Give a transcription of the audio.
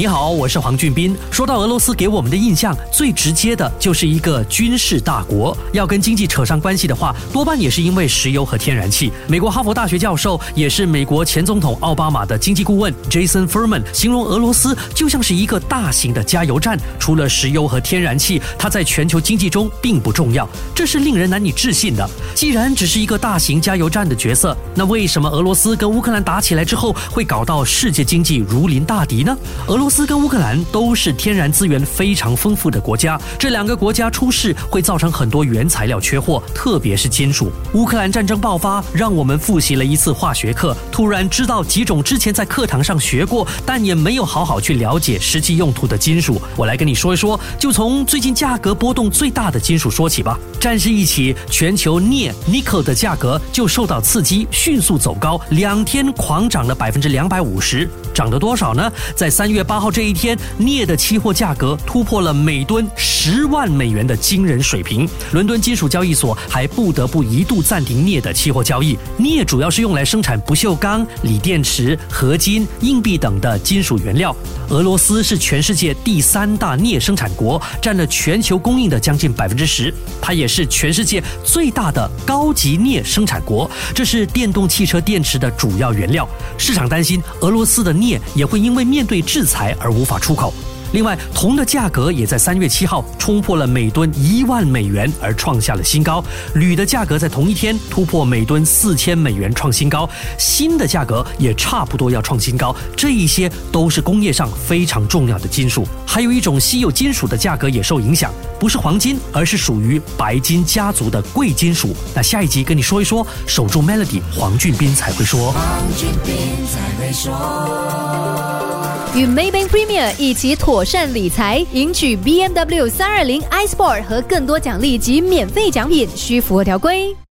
你好，我是黄俊斌。说到俄罗斯，给我们的印象最直接的就是一个军事大国。要跟经济扯上关系的话，多半也是因为石油和天然气。美国哈佛大学教授，也是美国前总统奥巴马的经济顾问 Jason Furman 形容俄罗斯就像是一个大型的加油站。除了石油和天然气，它在全球经济中并不重要，这是令人难以置信的。既然只是一个大型加油站的角色，那为什么俄罗斯跟乌克兰打起来之后，会搞到世界经济如临大敌呢？俄罗斯跟乌克兰都是天然资源非常丰富的国家，这两个国家出事会造成很多原材料缺货，特别是金属。乌克兰战争爆发，让我们复习了一次化学课，突然知道几种之前在课堂上学过，但也没有好好去了解实际用途的金属。我来跟你说一说，就从最近价格波动最大的金属说起吧。战事一起，全球镍 nico 的价格就受到刺激，迅速走高，两天狂涨了百分之两百五十。涨了多少呢？在三月八号这一天，镍的期货价格突破了每吨十万美元的惊人水平。伦敦金属交易所还不得不一度暂停镍的期货交易。镍主要是用来生产不锈钢、锂电池、合金、硬币等的金属原料。俄罗斯是全世界第三大镍生产国，占了全球供应的将近百分之十。它也是全世界最大的高级镍生产国，这是电动汽车电池的主要原料。市场担心俄罗斯的镍。也会因为面对制裁而无法出口。另外，铜的价格也在三月七号冲破了每吨一万美元，而创下了新高。铝的价格在同一天突破每吨四千美元，创新高。锌的价格也差不多要创新高。这一些都是工业上非常重要的金属。还有一种稀有金属的价格也受影响，不是黄金，而是属于白金家族的贵金属。那下一集跟你说一说，守住 Melody，黄俊斌才会说。黄俊斌才会说。与 Maybank Premier 一起妥善理财，赢取 BMW 三二零 iSport 和更多奖励及免费奖品，需符合条规。